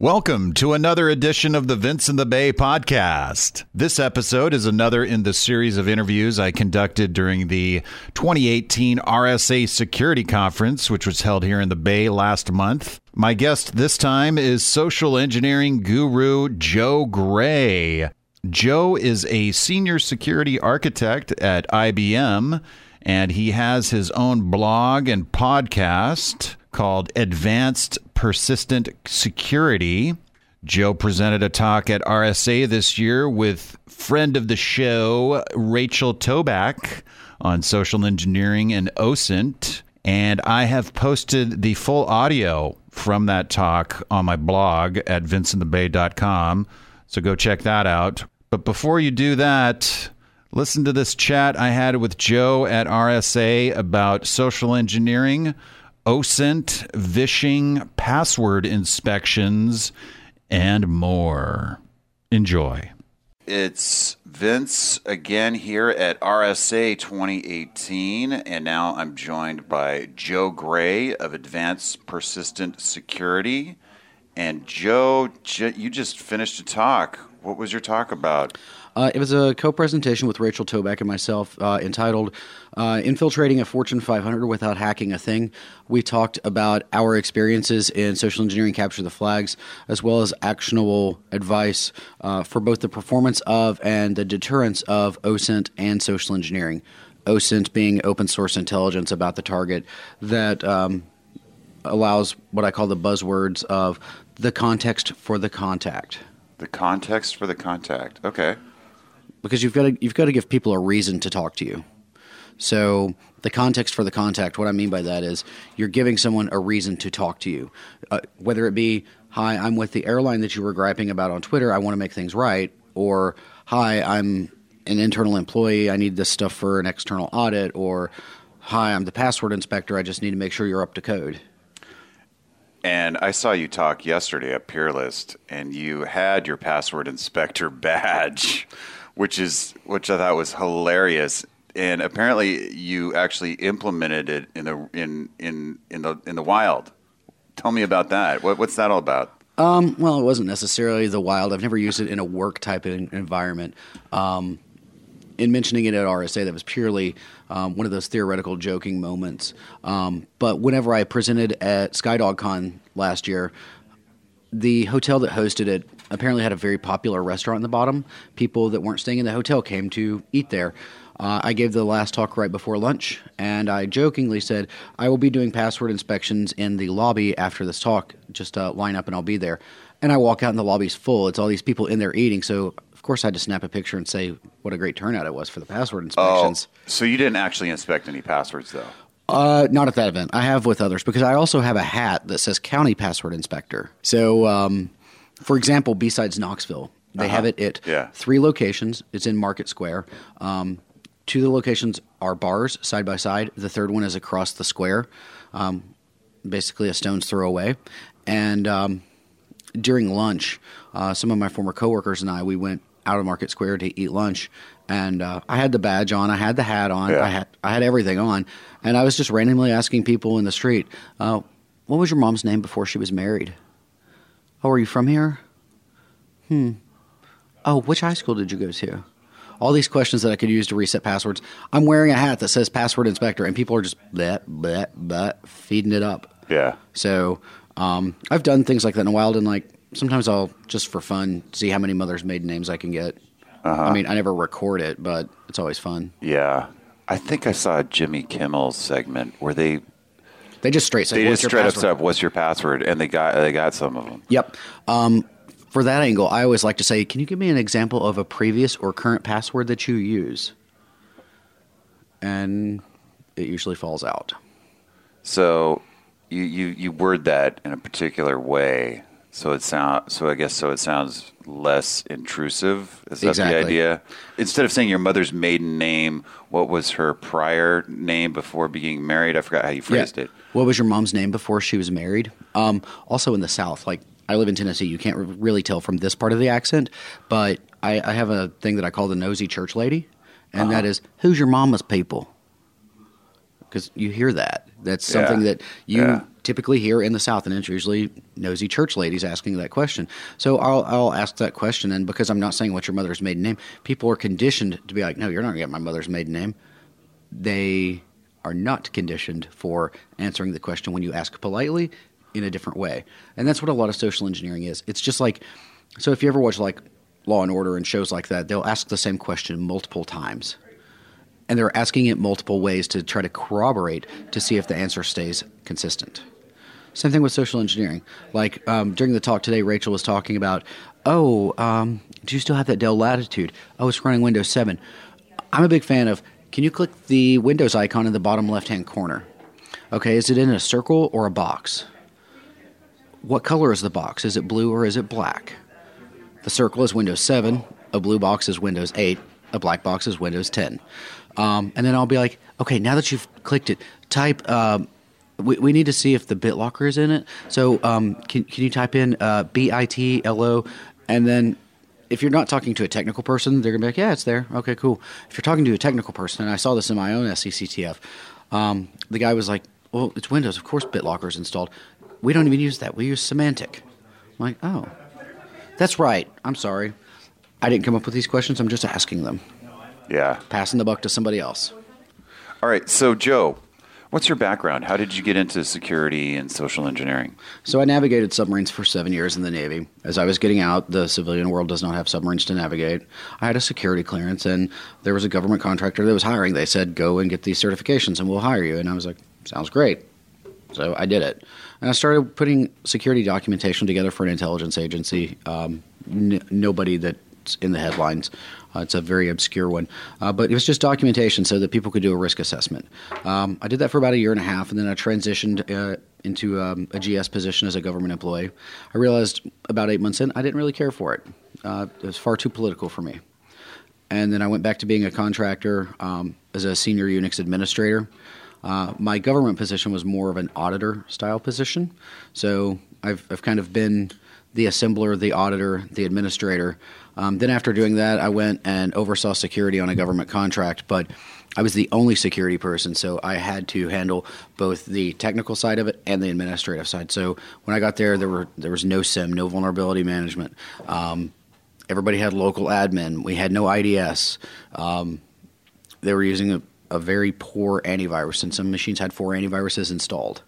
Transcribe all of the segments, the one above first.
Welcome to another edition of the Vince in the Bay podcast. This episode is another in the series of interviews I conducted during the 2018 RSA Security Conference, which was held here in the Bay last month. My guest this time is social engineering guru Joe Gray. Joe is a senior security architect at IBM, and he has his own blog and podcast called Advanced Persistent Security. Joe presented a talk at RSA this year with friend of the show, Rachel Toback, on social engineering and OSINT. And I have posted the full audio from that talk on my blog at vinceinthebay.com. So go check that out. But before you do that, listen to this chat I had with Joe at RSA about social engineering OSINT, vishing, password inspections, and more. Enjoy. It's Vince again here at RSA 2018, and now I'm joined by Joe Gray of Advanced Persistent Security. And Joe, you just finished a talk. What was your talk about? Uh, it was a co-presentation with Rachel Toback and myself uh, entitled uh, "Infiltrating a Fortune 500 Without Hacking a Thing." We talked about our experiences in social engineering capture the flags, as well as actionable advice uh, for both the performance of and the deterrence of OSINT and social engineering. OSINT being open source intelligence about the target that um, allows what I call the buzzwords of the context for the contact. The context for the contact. Okay because you've got to you've got to give people a reason to talk to you. So the context for the contact, what I mean by that is you're giving someone a reason to talk to you, uh, whether it be hi, I'm with the airline that you were griping about on Twitter. I want to make things right, or hi, I'm an internal employee. I need this stuff for an external audit, or hi, I'm the password inspector. I just need to make sure you're up to code. And I saw you talk yesterday at Peerlyst, and you had your password inspector badge which is which I thought was hilarious. And apparently, you actually implemented it in the in in in the in the wild. Tell me about that. What, what's that all about? Um, well, it wasn't necessarily the wild. I've never used it in a work type environment. Um, in mentioning it at RSA, that was purely um, one of those theoretical joking moments. Um, but whenever I presented at SkydogCon last year, the hotel that hosted it apparently had a very popular restaurant in the bottom. People that weren't staying in the hotel came to eat there. Uh, I gave the last talk right before lunch, and I jokingly said, I will be doing password inspections in the lobby after this talk. Just uh, line up and I'll be there. And I walk out and the lobby's full. It's all these people in there eating. So, of course, I had to snap a picture and say what a great turnout it was for the password inspections. Oh, so you didn't actually inspect any passwords, though? Uh, not at that event. I have with others because I also have a hat that says County Password Inspector. So um, for example, BSides Knoxville, they uh-huh. have it at yeah. three locations. It's in Market Square. Um, two of the locations are bars side by side. The third one is across the square, um, basically a stone's throw away. And um, during lunch, uh, some of my former coworkers and I we went out of Market Square to eat lunch, and uh, I had the badge on, I had the hat on, yeah. I had I had everything on, and I was just randomly asking people in the street, uh, "What was your mom's name before she was married?" Oh, are you from here? Hmm. Oh, which high school did you go to? All these questions that I could use to reset passwords. I'm wearing a hat that says password inspector, and people are just bleh, bleh, bleh, feeding it up. Yeah. So um, I've done things like that in a wild, and like sometimes I'll just for fun see how many mothers' maiden names I can get. Uh-huh. I mean, I never record it, but it's always fun. Yeah. I think I saw a Jimmy Kimmel segment where they they just straight say, they just straight up said, "What's your password?" and they got they got some of them. Yep. Um, for that angle, I always like to say, "Can you give me an example of a previous or current password that you use?" And it usually falls out. So you you you word that in a particular way so it sound so I guess so it sounds less intrusive. Is that exactly. the idea? Instead of saying your mother's maiden name, what was her prior name before being married? I forgot how you phrased yeah. it. What was your mom's name before she was married? Um, also in the South, like I live in Tennessee, you can't really tell from this part of the accent, but I, I have a thing that I call the nosy church lady, and uh-huh. that is who's your mama's people? Because you hear that. That's something yeah. that you. Yeah typically here in the South, and it's usually nosy church ladies asking that question. So I'll, I'll ask that question, and because I'm not saying what's your mother's maiden name, people are conditioned to be like, no, you're not going to get my mother's maiden name. They are not conditioned for answering the question when you ask politely in a different way. And that's what a lot of social engineering is. It's just like, so if you ever watch like Law and Order and shows like that, they'll ask the same question multiple times. And they're asking it multiple ways to try to corroborate to see if the answer stays consistent. Same thing with social engineering. Like um, during the talk today, Rachel was talking about, oh, um, do you still have that Dell Latitude? Oh, it's running Windows 7. I'm a big fan of, can you click the Windows icon in the bottom left hand corner? Okay, is it in a circle or a box? What color is the box? Is it blue or is it black? The circle is Windows 7, a blue box is Windows 8, a black box is Windows 10. Um, and then I'll be like, okay, now that you've clicked it, type. Uh, we, we need to see if the BitLocker is in it. So um, can can you type in uh, B I T L O, and then if you're not talking to a technical person, they're gonna be like, yeah, it's there. Okay, cool. If you're talking to a technical person, and I saw this in my own SECTF, um, the guy was like, well, it's Windows. Of course, BitLocker is installed. We don't even use that. We use Symantec. I'm like, oh, that's right. I'm sorry. I didn't come up with these questions. I'm just asking them. Yeah. Passing the buck to somebody else. All right. So, Joe, what's your background? How did you get into security and social engineering? So, I navigated submarines for seven years in the Navy. As I was getting out, the civilian world does not have submarines to navigate. I had a security clearance, and there was a government contractor that was hiring. They said, go and get these certifications, and we'll hire you. And I was like, sounds great. So, I did it. And I started putting security documentation together for an intelligence agency. Um, n- nobody that's in the headlines. Uh, it's a very obscure one, uh, but it was just documentation so that people could do a risk assessment. Um, I did that for about a year and a half, and then I transitioned uh, into um, a GS position as a government employee. I realized about eight months in, I didn't really care for it. Uh, it was far too political for me. And then I went back to being a contractor um, as a senior Unix administrator. Uh, my government position was more of an auditor style position. So I've, I've kind of been the assembler, the auditor, the administrator. Um, then after doing that, I went and oversaw security on a government contract, but I was the only security person, so I had to handle both the technical side of it and the administrative side. So when I got there, there were there was no SIEM, no vulnerability management. Um, everybody had local admin. We had no IDS. Um, they were using a a very poor antivirus, and some machines had four antiviruses installed.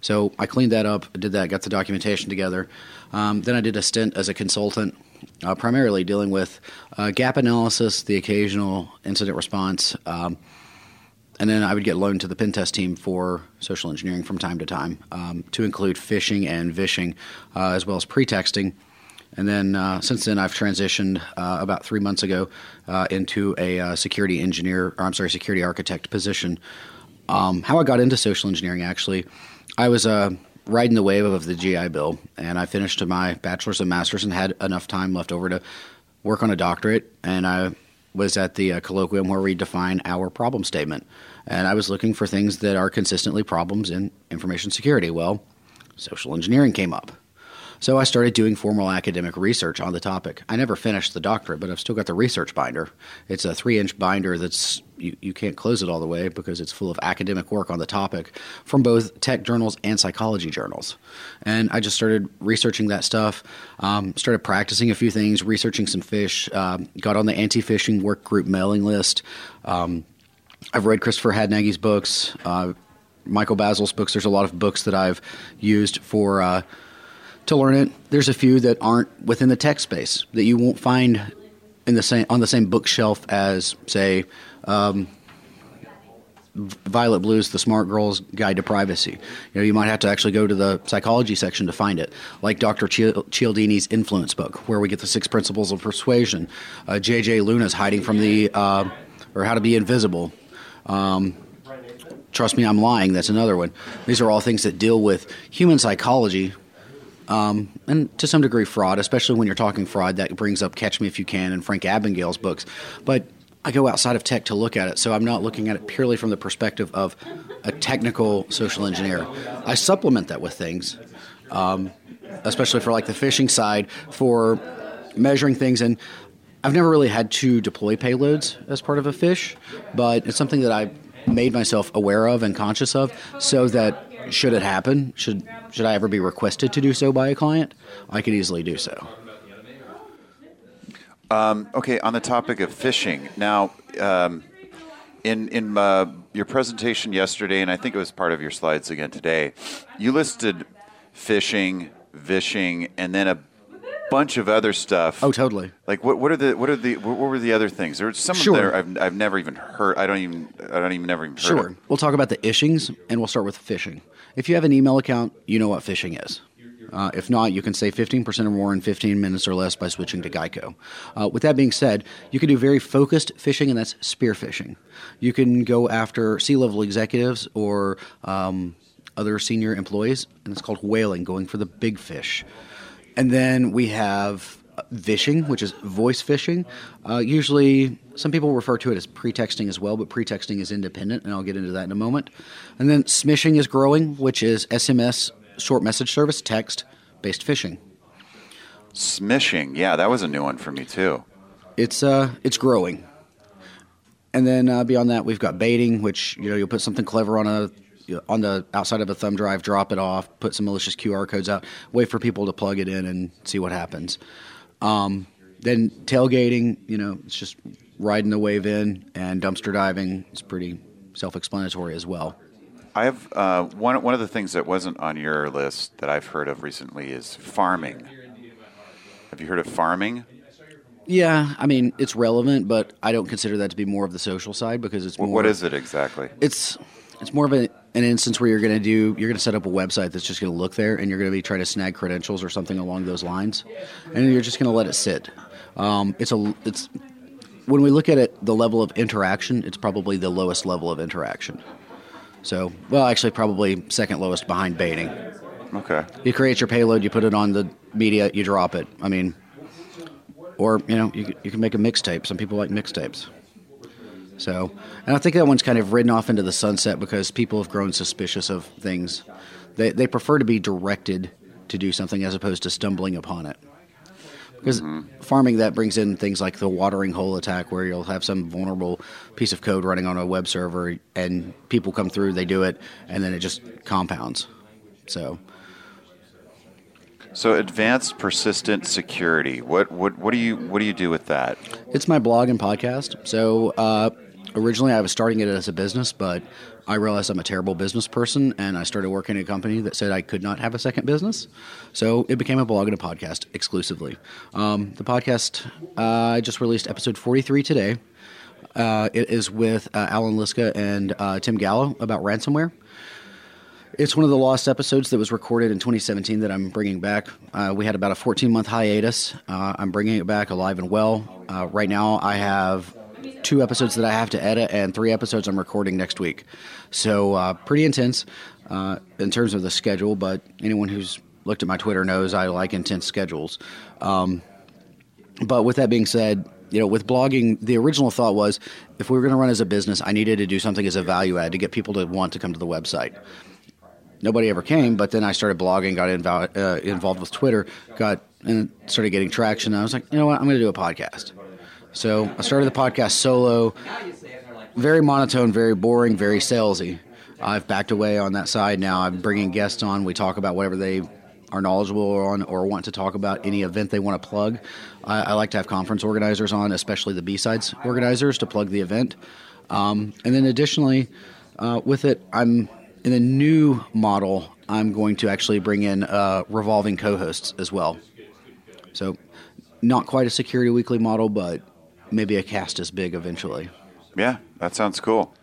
So I cleaned that up, did that, got the documentation together. Um, then I did a stint as a consultant, uh, primarily dealing with uh, gap analysis, the occasional incident response, um, and then I would get loaned to the pen test team for social engineering from time to time, um, to include phishing and vishing, uh, as well as pretexting. And then uh, since then, I've transitioned uh, about three months ago uh, into a security engineer, or I'm sorry, security architect position. Um, how I got into social engineering, actually, I was uh, riding the wave of the GI Bill, and I finished my bachelor's and master's and had enough time left over to work on a doctorate. And I was at the uh, colloquium where we define our problem statement. And I was looking for things that are consistently problems in information security. Well, social engineering came up. So I started doing formal academic research on the topic. I never finished the doctorate, but I've still got the research binder. It's a three inch binder that's you, you can't close it all the way because it's full of academic work on the topic from both tech journals and psychology journals. And I just started researching that stuff, um, started practicing a few things, researching some fish, uh, got on the anti phishing work group mailing list. Um, I've read Christopher Hadnagy's books, uh, Michael Bazzell's books. There's a lot of books that I've used for. Uh, to learn it. There's a few that aren't within the tech space that you won't find in the same on the same bookshelf as, say, um, Violet Blue's The Smart Girl's Guide to Privacy. You know, you might have to actually go to the psychology section to find it, like Dr. Cialdini's Influence book, where we get the six principles of persuasion. Uh, J.J. Luna's Hiding from the, uh, or How to Be Invisible. Um, Trust Me, I'm Lying, that's another one. These are all things that deal with human psychology um, and to some degree fraud, especially when you're talking fraud. That brings up Catch Me If You Can and Frank Abagnale's books. But I go outside of tech to look at it, so I'm not looking at it purely from the perspective of a technical social engineer. I supplement that with things, um, especially for like the phishing side, for measuring things. And I've never really had to deploy payloads as part of a phish, but it's something that I made myself aware of and conscious of so that should it happen, should should I ever be requested to do so by a client, I could easily do so. Um, okay, on the topic of phishing, now um, in in uh, your presentation yesterday, and I think it was part of your slides again today, you listed phishing, vishing, and then a bunch of other stuff. Oh, totally. Like what? What are the? What are the? What were the other things? There were some sure. there I've, I've never even heard. I don't even. I don't even never even heard. Sure. Of. We'll talk about the ishings, and we'll start with phishing. If you have an email account, you know what phishing is. Uh, if not, you can save 15% or more in 15 minutes or less by switching to Geico. Uh, with that being said, you can do very focused phishing, and that's spearphishing. You can go after C level executives or um, other senior employees, and it's called whaling, going for the big fish. And then we have vishing, which is voice phishing. Uh, usually, some people refer to it as pretexting as well, but pretexting is independent, and I'll get into that in a moment. And then smishing is growing, which is SMS short message service, text based phishing. Smishing, yeah, that was a new one for me too. It's uh, it's growing. And then uh, beyond that, we've got baiting, which you know you'll put something clever on a on the outside of a thumb drive, drop it off, put some malicious QR codes out, wait for people to plug it in and see what happens. Um, then tailgating, you know, it's just riding the wave in, and dumpster diving is pretty self-explanatory as well. I have uh, one. One of the things that wasn't on your list that I've heard of recently is pharming. Have you heard of pharming? Yeah, I mean it's relevant, but I don't consider that to be more of the social side because it's more. What is it exactly? It's it's more of a, an instance where you're going to do you're going to set up a website that's just going to look there, and you're going to be trying to snag credentials or something along those lines, and you're just going to let it sit. Um, it's a it's when we look at it, the level of interaction, it's probably the lowest level of interaction. So, well, actually, probably second lowest behind baiting. Okay. You create your payload, you put it on the media, you drop it. I mean, or you know, you, you can make a mixtape. Some people like mixtapes. So, and I think that one's kind of ridden off into the sunset because people have grown suspicious of things. They they prefer to be directed to do something as opposed to stumbling upon it. Because mm-hmm. pharming that brings in things like the watering hole attack, where you'll have some vulnerable piece of code running on a web server, and people come through, they do it, and then it just compounds. So. So advanced persistent security. What what what do you what do you do with that? It's my blog and podcast. So uh, originally I was starting it as a business, but I realized I'm a terrible business person, and I started working at a company that said I could not have a second business. So it became a blog and a podcast exclusively. Um, the podcast, uh, I just released episode 43 today. Uh, it is with uh, Allan Liska and uh, Tim Gallo about ransomware. It's one of the lost episodes that was recorded in 2017 that I'm bringing back. Uh, we had about a 14 month hiatus. Uh, I'm bringing it back alive and well. Uh, right now, I have two episodes that I have to edit and three episodes I'm recording next week. So uh, pretty intense uh, in terms of the schedule. But anyone who's looked at my Twitter knows I like intense schedules. Um, but with that being said, you know, with blogging, the original thought was if we were going to run as a business, I needed to do something as a value add to get people to want to come to the website. Nobody ever came, but then I started blogging, got invo- uh, involved with Twitter, got and started getting traction. I was like, you know what, I'm going to do a podcast. So I started the podcast solo, very monotone, very boring, very salesy. I've backed away on that side now. I'm bringing guests on. We talk about whatever they are knowledgeable on or want to talk about any event they want to plug. I, I like to have conference organizers on, especially the BSides organizers, to plug the event. Um, and then additionally, uh, with it, I'm in a new model. I'm going to actually bring in uh, revolving co-hosts as well. So, not quite a security weekly model, but maybe a cast as big eventually. Yeah, that sounds cool.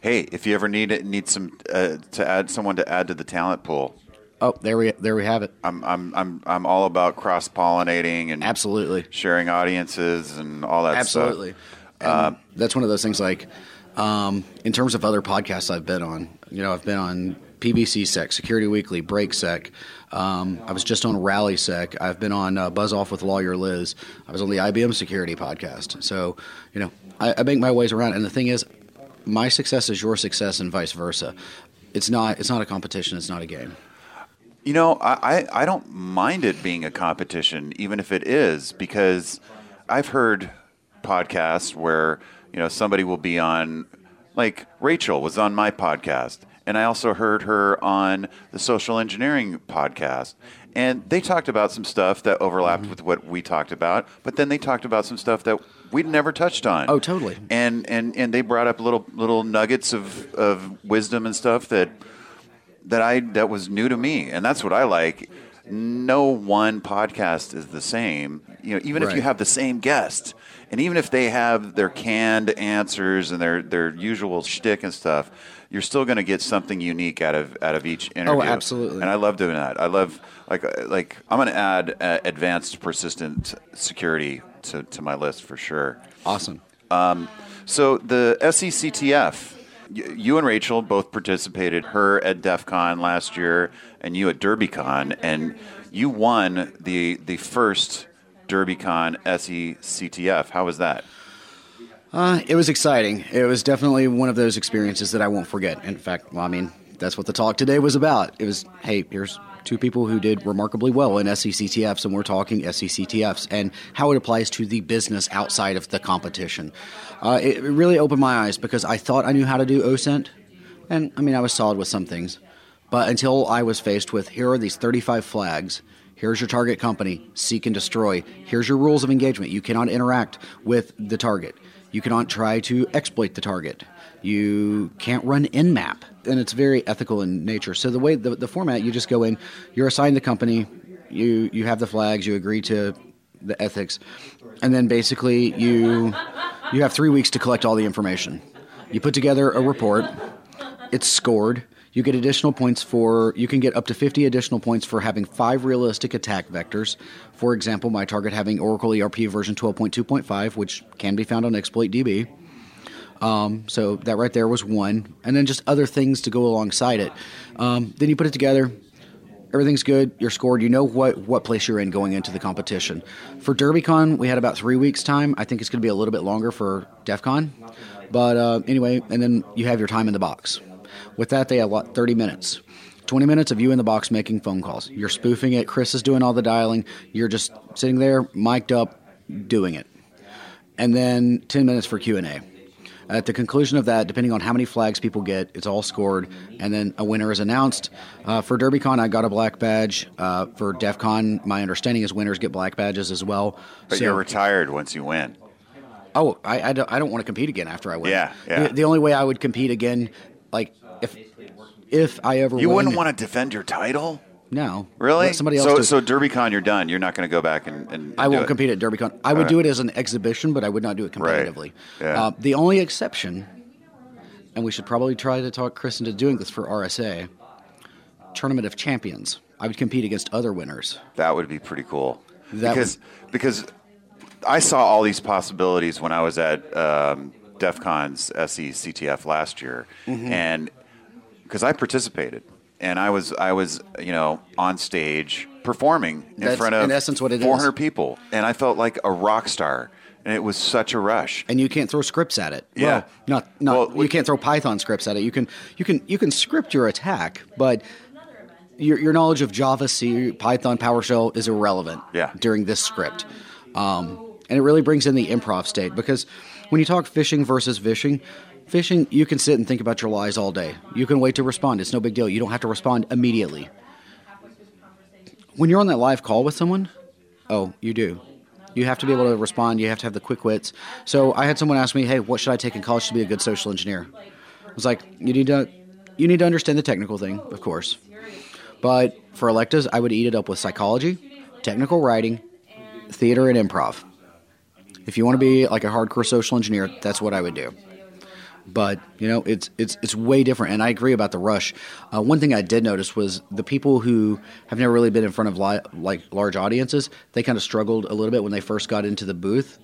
Hey, if you ever need it, need some uh, to add someone to add to the talent pool. Oh, there we there we have it. I'm I'm I'm I'm all about cross pollinating and absolutely sharing audiences and all that. Stuff. Absolutely, uh, that's one of those things. Like um, in terms of other podcasts I've been on, you know, I've been on PVC Sec, Security Weekly, Brake Sec. Um, I was just on Rally Sec. I've been on uh, Buzz Off with Lawyer Liz. I was on the IBM Security podcast. So, you know, I, I make my ways around. And the thing is, my success is your success, and vice versa. It's not. It's not a competition. It's not a game. You know, I, I don't mind it being a competition, even if it is, because I've heard podcasts where you know somebody will be on, like Rachel was on my podcast, and I also heard her on the social engineering podcast. And they talked about some stuff that overlapped mm-hmm. with what we talked about, but then they talked about some stuff that we'd never touched on. Oh, totally. And and and they brought up little little nuggets of, of wisdom and stuff that that I that was new to me, and that's what I like. No one podcast is the same. You know, even right. if you have the same guest, and even if they have their canned answers and their their usual shtick and stuff, you're still going to get something unique out of out of each oh, interview. Oh, absolutely. And I love doing that. I love like like I'm going to add uh, advanced persistent security to to my list for sure. Awesome. Um, so the SECTF. You and Rachel both participated. Her at DEF CON last year, and you at DerbyCon, and you won the the first DerbyCon SECTF. How was that? Uh, it was exciting. It was definitely one of those experiences that I won't forget. In fact, well, I mean, that's what the talk today was about. It was, hey, here's two people who did remarkably well in SECTFs, and we're talking SECTFs and how it applies to the business outside of the competition. Uh, it really opened my eyes because I thought I knew how to do OSINT, and I mean, I was solid with some things. But until I was faced with here are these 35 flags Here's your target company. Seek and destroy. Here's your rules of engagement. You cannot interact with the target. You cannot try to exploit the target. You can't run Nmap. And it's very ethical in nature. So the way the, the format, you just go in, you're assigned the company, you you have the flags, you agree to the ethics, and then basically you you have three weeks to collect all the information. You put together a report. It's scored you get additional points for, you can get up to 50 additional points for having five realistic attack vectors. For example, my target having Oracle ERP version 12.2.5, which can be found on ExploitDB. Um, so that right there was one. And then just other things to go alongside it. Um, then you put it together. Everything's good. You're scored. You know what, what place you're in going into the competition. For DerbyCon, we had about three weeks' time. I think it's going to be a little bit longer for DEF CON. But uh, anyway, and then you have your time in the box. With that, they have 30 minutes. 20 minutes of you in the box making phone calls. You're spoofing it. Chris is doing all the dialing. You're just sitting there, mic'd up, doing it. And then 10 minutes for Q&A. At the conclusion of that, depending on how many flags people get, it's all scored, and then a winner is announced. Uh, for DerbyCon, I got a black badge. Uh, for DEF CON, my understanding is winners get black badges as well. But so, you're retired once you win. Oh, I, I, don't, I don't want to compete again after I win. Yeah, yeah. The, the, only way I would compete again like if if I ever you win, wouldn't want to defend your title. No, really. Let somebody else. So, do so DerbyCon, you're done. You're not going to go back and. and I won't compete at DerbyCon. I would right. do it as an exhibition, but I would not do it competitively. Right. Yeah. Uh, the only exception, and we should probably try to talk Chris into doing this for RSA, Tournament of Champions. I would compete against other winners. That would be pretty cool. That because would, because I saw all these possibilities when I was at um, DEF CON's SE last year, mm-hmm. and because I participated and I was I was you know on stage performing in That's front of in essence what it 400 is. people, and I felt like a rock star. And it was such a rush. And you can't throw scripts at it. Yeah, well, not not well, you can't throw Python scripts at it. You can you can you can script your attack, but your your knowledge of Java, C, Python, PowerShell is irrelevant. Yeah. during this script, um, and it really brings in the improv state because when you talk phishing versus vishing, phishing, you can sit and think about your lies all day. You can wait to respond. It's no big deal. You don't have to respond immediately. When you're on that live call with someone, oh, you do. You have to be able to respond. You have to have the quick wits. So I had someone ask me, "Hey, what should I take in college to be a good social engineer?" I was like, "You need to, you need to understand the technical thing, of course, but for electives, I would eat it up with psychology, technical writing, theater, and improv." If you want to be like a hardcore social engineer, that's what I would do. But you know, it's it's it's way different, and I agree about the rush. Uh, one thing I did notice was the people who have never really been in front of li- like large audiences. They kind of struggled a little bit when they first got into the booth.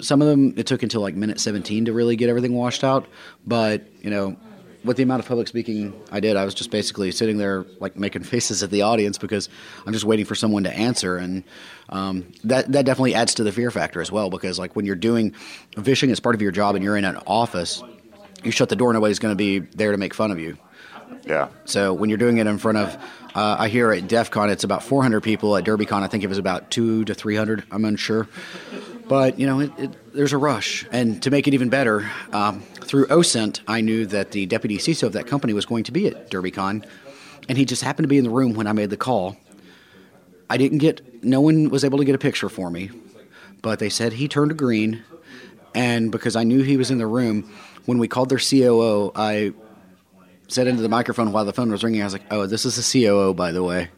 Some of them it took until like minute 17 to really get everything washed out. But you know, with the amount of public speaking I did, I was just basically sitting there like making faces at the audience because I'm just waiting for someone to answer, and um, that that definitely adds to the fear factor as well. Because like when you're doing phishing as part of your job and you're in an office, you shut the door, nobody's going to be there to make fun of you. Yeah. So when you're doing it in front of, uh, I hear at DEF CON it's about 400 people. At DerbyCon, I think it was about two to 300. I'm unsure. But you know, it, it, there's a rush, and to make it even better, um, through OSINT, I knew that the deputy CISO of that company was going to be at DerbyCon, and he just happened to be in the room when I made the call. I didn't get, no one was able to get a picture for me, but they said he turned green, and because I knew he was in the room, when we called their COO, I said into the microphone while the phone was ringing, I was like, "Oh, this is the COO, by the way."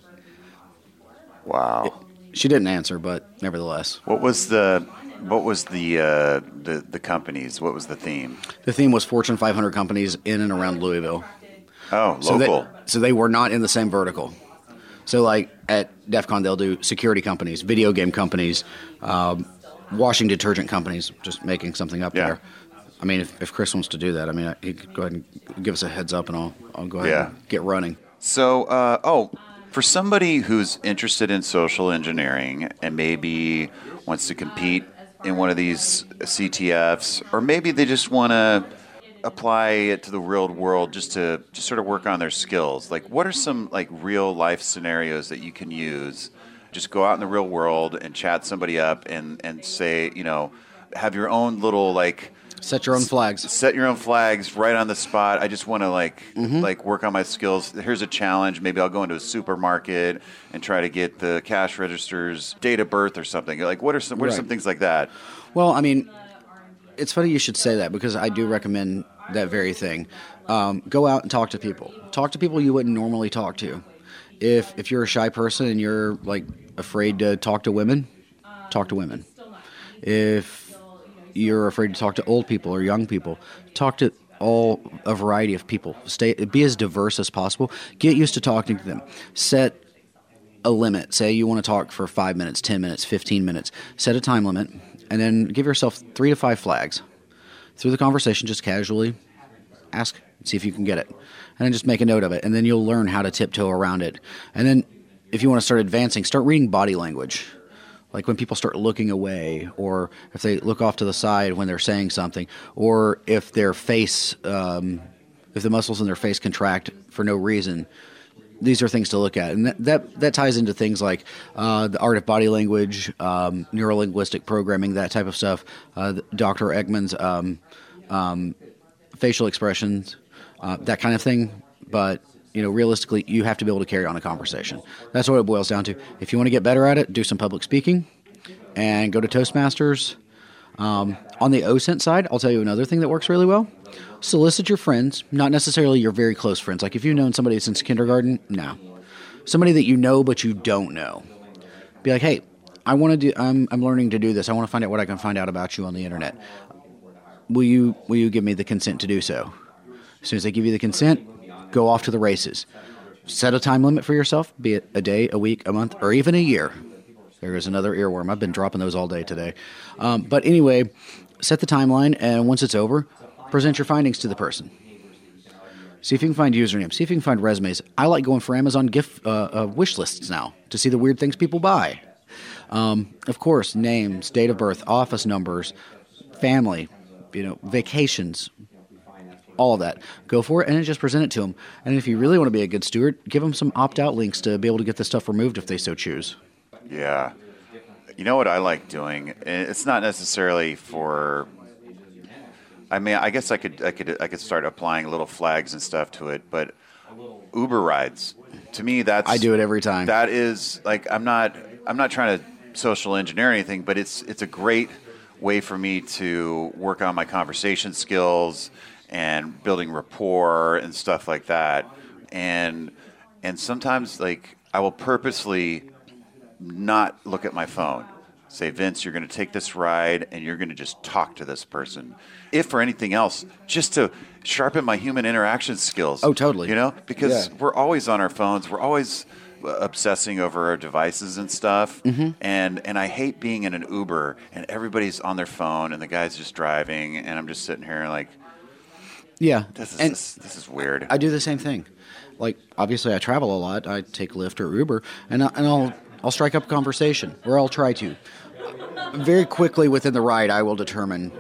Wow. It, she didn't answer, but nevertheless. What was the what was the uh, the the companies? What was the theme? The theme was Fortune 500 companies in and around Louisville. Oh, so local. They, so they were not in the same vertical. So like at DEF CON, they'll do security companies, video game companies, um, washing detergent companies. Just making something up yeah. there. I mean, if, if Chris wants to do that, I mean, he could go ahead and give us a heads up, and I'll I'll go ahead yeah. and get running. So, uh, oh, for somebody who's interested in social engineering and maybe wants to compete in one of these CTFs, or maybe they just want to apply it to the real world just to just sort of work on their skills. Like, what are some like real life scenarios that you can use? Just go out in the real world and chat somebody up and and say, you know, have your own little like Set your own flags. Set your own flags right on the spot. I just want to like mm-hmm. like work on my skills. Here's a challenge. Maybe I'll go into a supermarket and try to get the cash registers date of birth or something. Like what are some what right. are some things like that? Well, I mean, it's funny you should say that because I do recommend that very thing. Um, go out and talk to people. Talk to people you wouldn't normally talk to. If if you're a shy person and you're like afraid to talk to women, talk to women. If you're afraid to talk to old people or young people. Talk to all a variety of people. Stay be as diverse as possible. Get used to talking to them. Set a limit. Say you want to talk for 5 minutes, 10 minutes, 15 minutes. Set a time limit and then give yourself 3 to 5 flags. Through the conversation just casually ask see if you can get it. And then just make a note of it and then you'll learn how to tiptoe around it. And then if you want to start advancing, start reading body language like when people start looking away or if they look off to the side when they're saying something or if their face um, if the muscles in their face contract for no reason these are things to look at. And that that, that ties into things like uh, the art of body language um, neurolinguistic programming that type of stuff. Uh, dr Ekman's um, um, facial expressions uh, that kind of thing. But you know, realistically, you have to be able to carry on a conversation. That's what it boils down to. If you want to get better at it, do some public speaking and go to Toastmasters. Um, on the OSINT side, I'll tell you another thing that works really well. Solicit your friends, not necessarily your very close friends. Like if you've known somebody since kindergarten, no. Somebody that you know but you don't know. Be like, hey, I want to do. I'm I'm learning to do this. I want to find out what I can find out about you on the internet. Will you Will you give me the consent to do so? As soon as they give you the consent, go off to the races. Set a time limit for yourself, be it a day, a week, a month, or even a year. There is another earworm. I've been dropping those all day today. Um, but anyway, set the timeline, and once it's over, present your findings to the person. See if you can find usernames. See if you can find resumes. I like going for Amazon gift uh, uh, wish lists now to see the weird things people buy. Um, of course, names, date of birth, office numbers, family, you know, vacations, all of that. Go for it and then just present it to them. And if you really want to be a good steward, give them some opt out links to be able to get this stuff removed if they so choose. Yeah. You know what I like doing? Eh, it's not necessarily for. I mean, I guess I could, I could, I could start applying little flags and stuff to it, but Uber rides. To me, that's I do it every time. That is like I'm not, I'm not trying to social engineer anything, but it's, it's a great way for me to work on my conversation skills and building rapport and stuff like that. And and sometimes like I will purposely not look at my phone. Say, Vince, you're going to take this ride and you're going to just talk to this person. If for anything else, just to sharpen my human interaction skills. Oh, totally. You know, because yeah. we're always on our phones. We're always obsessing over our devices and stuff. Mm-hmm. And and I hate being in an Uber and everybody's on their phone and the guy's just driving and I'm just sitting here like yeah, this is this, this, is weird. I do the same thing. Like obviously, I travel a lot. I take Lyft or Uber, and I, and I'll I'll strike up a conversation, or I'll try to. Very quickly within the ride, I will determine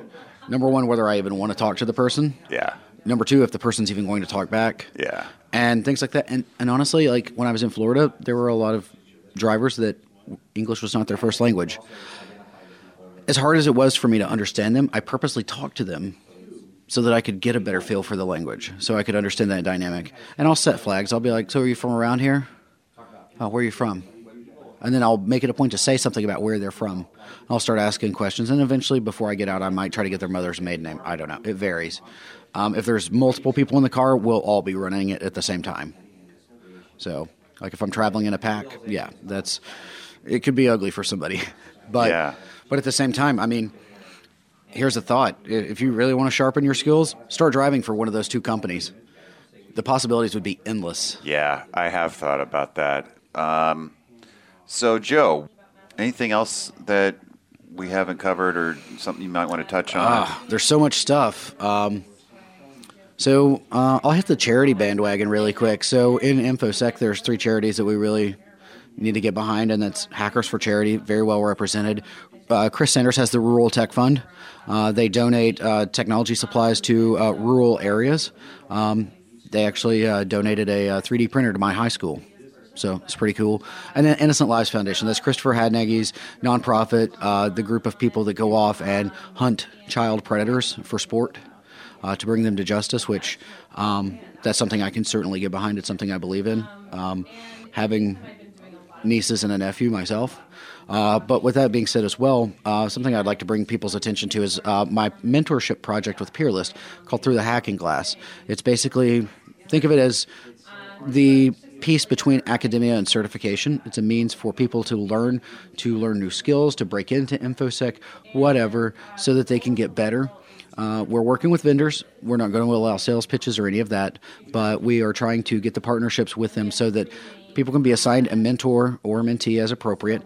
number one whether I even want to talk to the person. Yeah. Number two, if the person's even going to talk back. Yeah. And things like that. And and honestly, like when I was in Florida, there were a lot of drivers that English was not their first language. as hard as it was for me to understand them, I purposely talked to them so that I could get a better feel for the language, so I could understand that dynamic. And I'll set flags. I'll be like, "So are you from around here? Oh, where are you from?" And then I'll make it a point to say something about where they're from. I'll start asking questions, and eventually, before I get out, I might try to get their mother's maiden name. I don't know. It varies. Um, if there's multiple people in the car, we'll all be running it at the same time. So, like if I'm traveling in a pack, yeah, that's it could be ugly for somebody. But yeah. but at the same time, I mean, here's a thought: if you really want to sharpen your skills, start driving for one of those two companies. The possibilities would be endless. Yeah, I have thought about that. Um, so, Joe, anything else that we haven't covered or something you might want to touch on? Ah, there's so much stuff. Um, so uh, I'll hit the charity bandwagon really quick. So in InfoSec, there's three charities that we really need to get behind, and that's Hackers for Charity, very well represented. Uh, Chris Sanders has the Rural Tech Fund. Uh, they donate uh, technology supplies to uh, rural areas. Um, they actually uh, donated a 3D printer to my high school. So it's pretty cool. And then Innocent Lives Foundation. That's Christopher Hadnagy's nonprofit, uh, the group of people that go off and hunt child predators for sport uh, to bring them to justice, which um, that's something I can certainly get behind. It's something I believe in. Um, having nieces and a nephew myself. Uh, but with that being said, as well, uh, something I'd like to bring people's attention to is uh, my mentorship project with Peerlyst called Through the Hacking Glass. It's basically, think of it as the piece between academia and certification. It's a means for people to learn, to learn new skills, to break into InfoSec, whatever, so that they can get better. Uh, we're working with vendors. We're not going to allow sales pitches or any of that, but we are trying to get the partnerships with them so that people can be assigned a mentor or mentee as appropriate,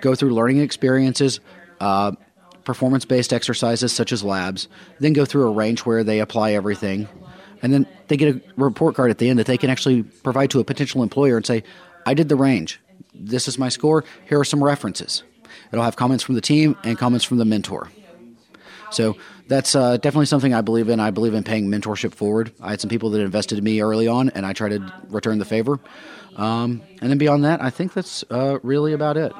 go through learning experiences, uh, performance based exercises such as labs, then go through a range where they apply everything and then they get a report card at the end that they can actually provide to a potential employer and say, I did the range. This is my score. Here are some references. It'll have comments from the team and comments from the mentor. So that's uh, definitely something I believe in. I believe in paying mentorship forward. I had some people that invested in me early on, and I try to return the favor. Um, and then beyond that, I think that's uh, really about it.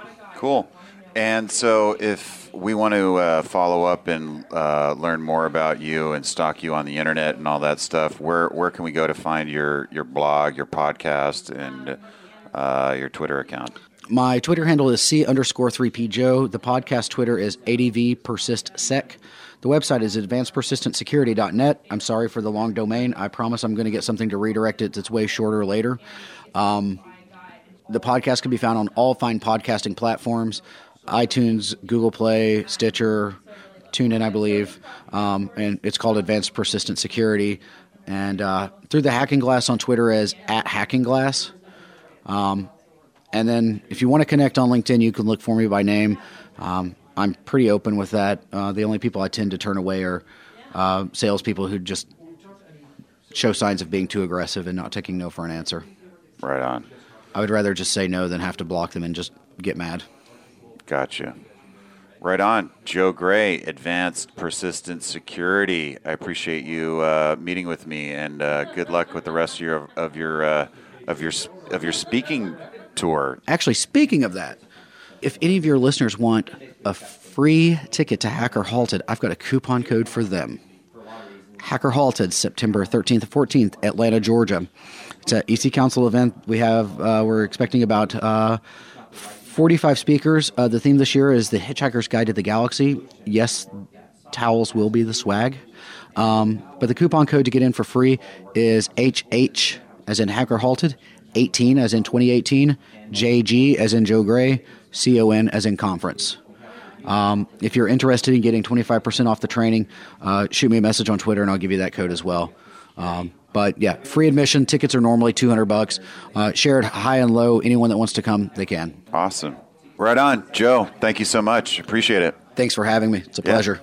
Cool. And so, if we want to uh, follow up and uh, learn more about you and stalk you on the internet and all that stuff, where where can we go to find your your blog, your podcast, and uh, your Twitter account? My Twitter handle is c underscore three p joe. The podcast Twitter is adv persist sec. The website is advancedpersistentsecurity.net. I'm sorry for the long domain. I promise I'm going to get something to redirect it that's way shorter later. Um, the podcast can be found on all fine podcasting platforms iTunes, Google Play, Stitcher, TuneIn, I believe, um, and it's called Advanced Persistent Security. And uh, through the Hacking Glass on Twitter as at Hacking Glass. Um, and then if you want to connect on LinkedIn, you can look for me by name. Um, I'm pretty open with that. Uh, the only people I tend to turn away are uh, salespeople who just show signs of being too aggressive and not taking no for an answer. Right on. I would rather just say no than have to block them and just get mad. Gotcha. Right on. Joe Gray, Advanced Persistent Security. I appreciate you uh, meeting with me, and uh, good luck with the rest of your of your uh, of your of your speaking tour. Actually, speaking of that, if any of your listeners want a free ticket to Hacker Halted, I've got a coupon code for them. Hacker Halted, September 13th and 14th, Atlanta, Georgia. It's an EC Council event. We have uh, we're expecting about uh, 45 speakers. Uh, the theme this year is The Hitchhiker's Guide to the Galaxy. Yes, towels will be the swag. Um, but the coupon code to get in for free is HH, as in Hacker Halted, 18 as in 2018, JG as in Joe Gray, CON as in conference. Um, if you're interested in getting 25% off the training, uh, shoot me a message on Twitter and I'll give you that code as well. Um, but yeah, free admission. Tickets are normally 200 bucks. Uh, shared high and low. Anyone that wants to come, they can. Awesome. Right on. Joe, thank you so much. Appreciate it. Thanks for having me. It's a yeah. pleasure.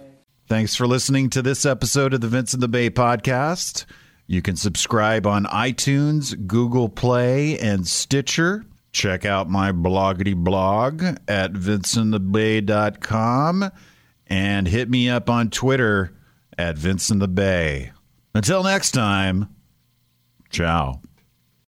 Thanks for listening to this episode of the Vince in the Bay podcast. You can subscribe on iTunes, Google Play, and Stitcher. Check out my bloggity blog at vinceinthebay.com and hit me up on Twitter at Vince in the Bay. Until next time. Ciao.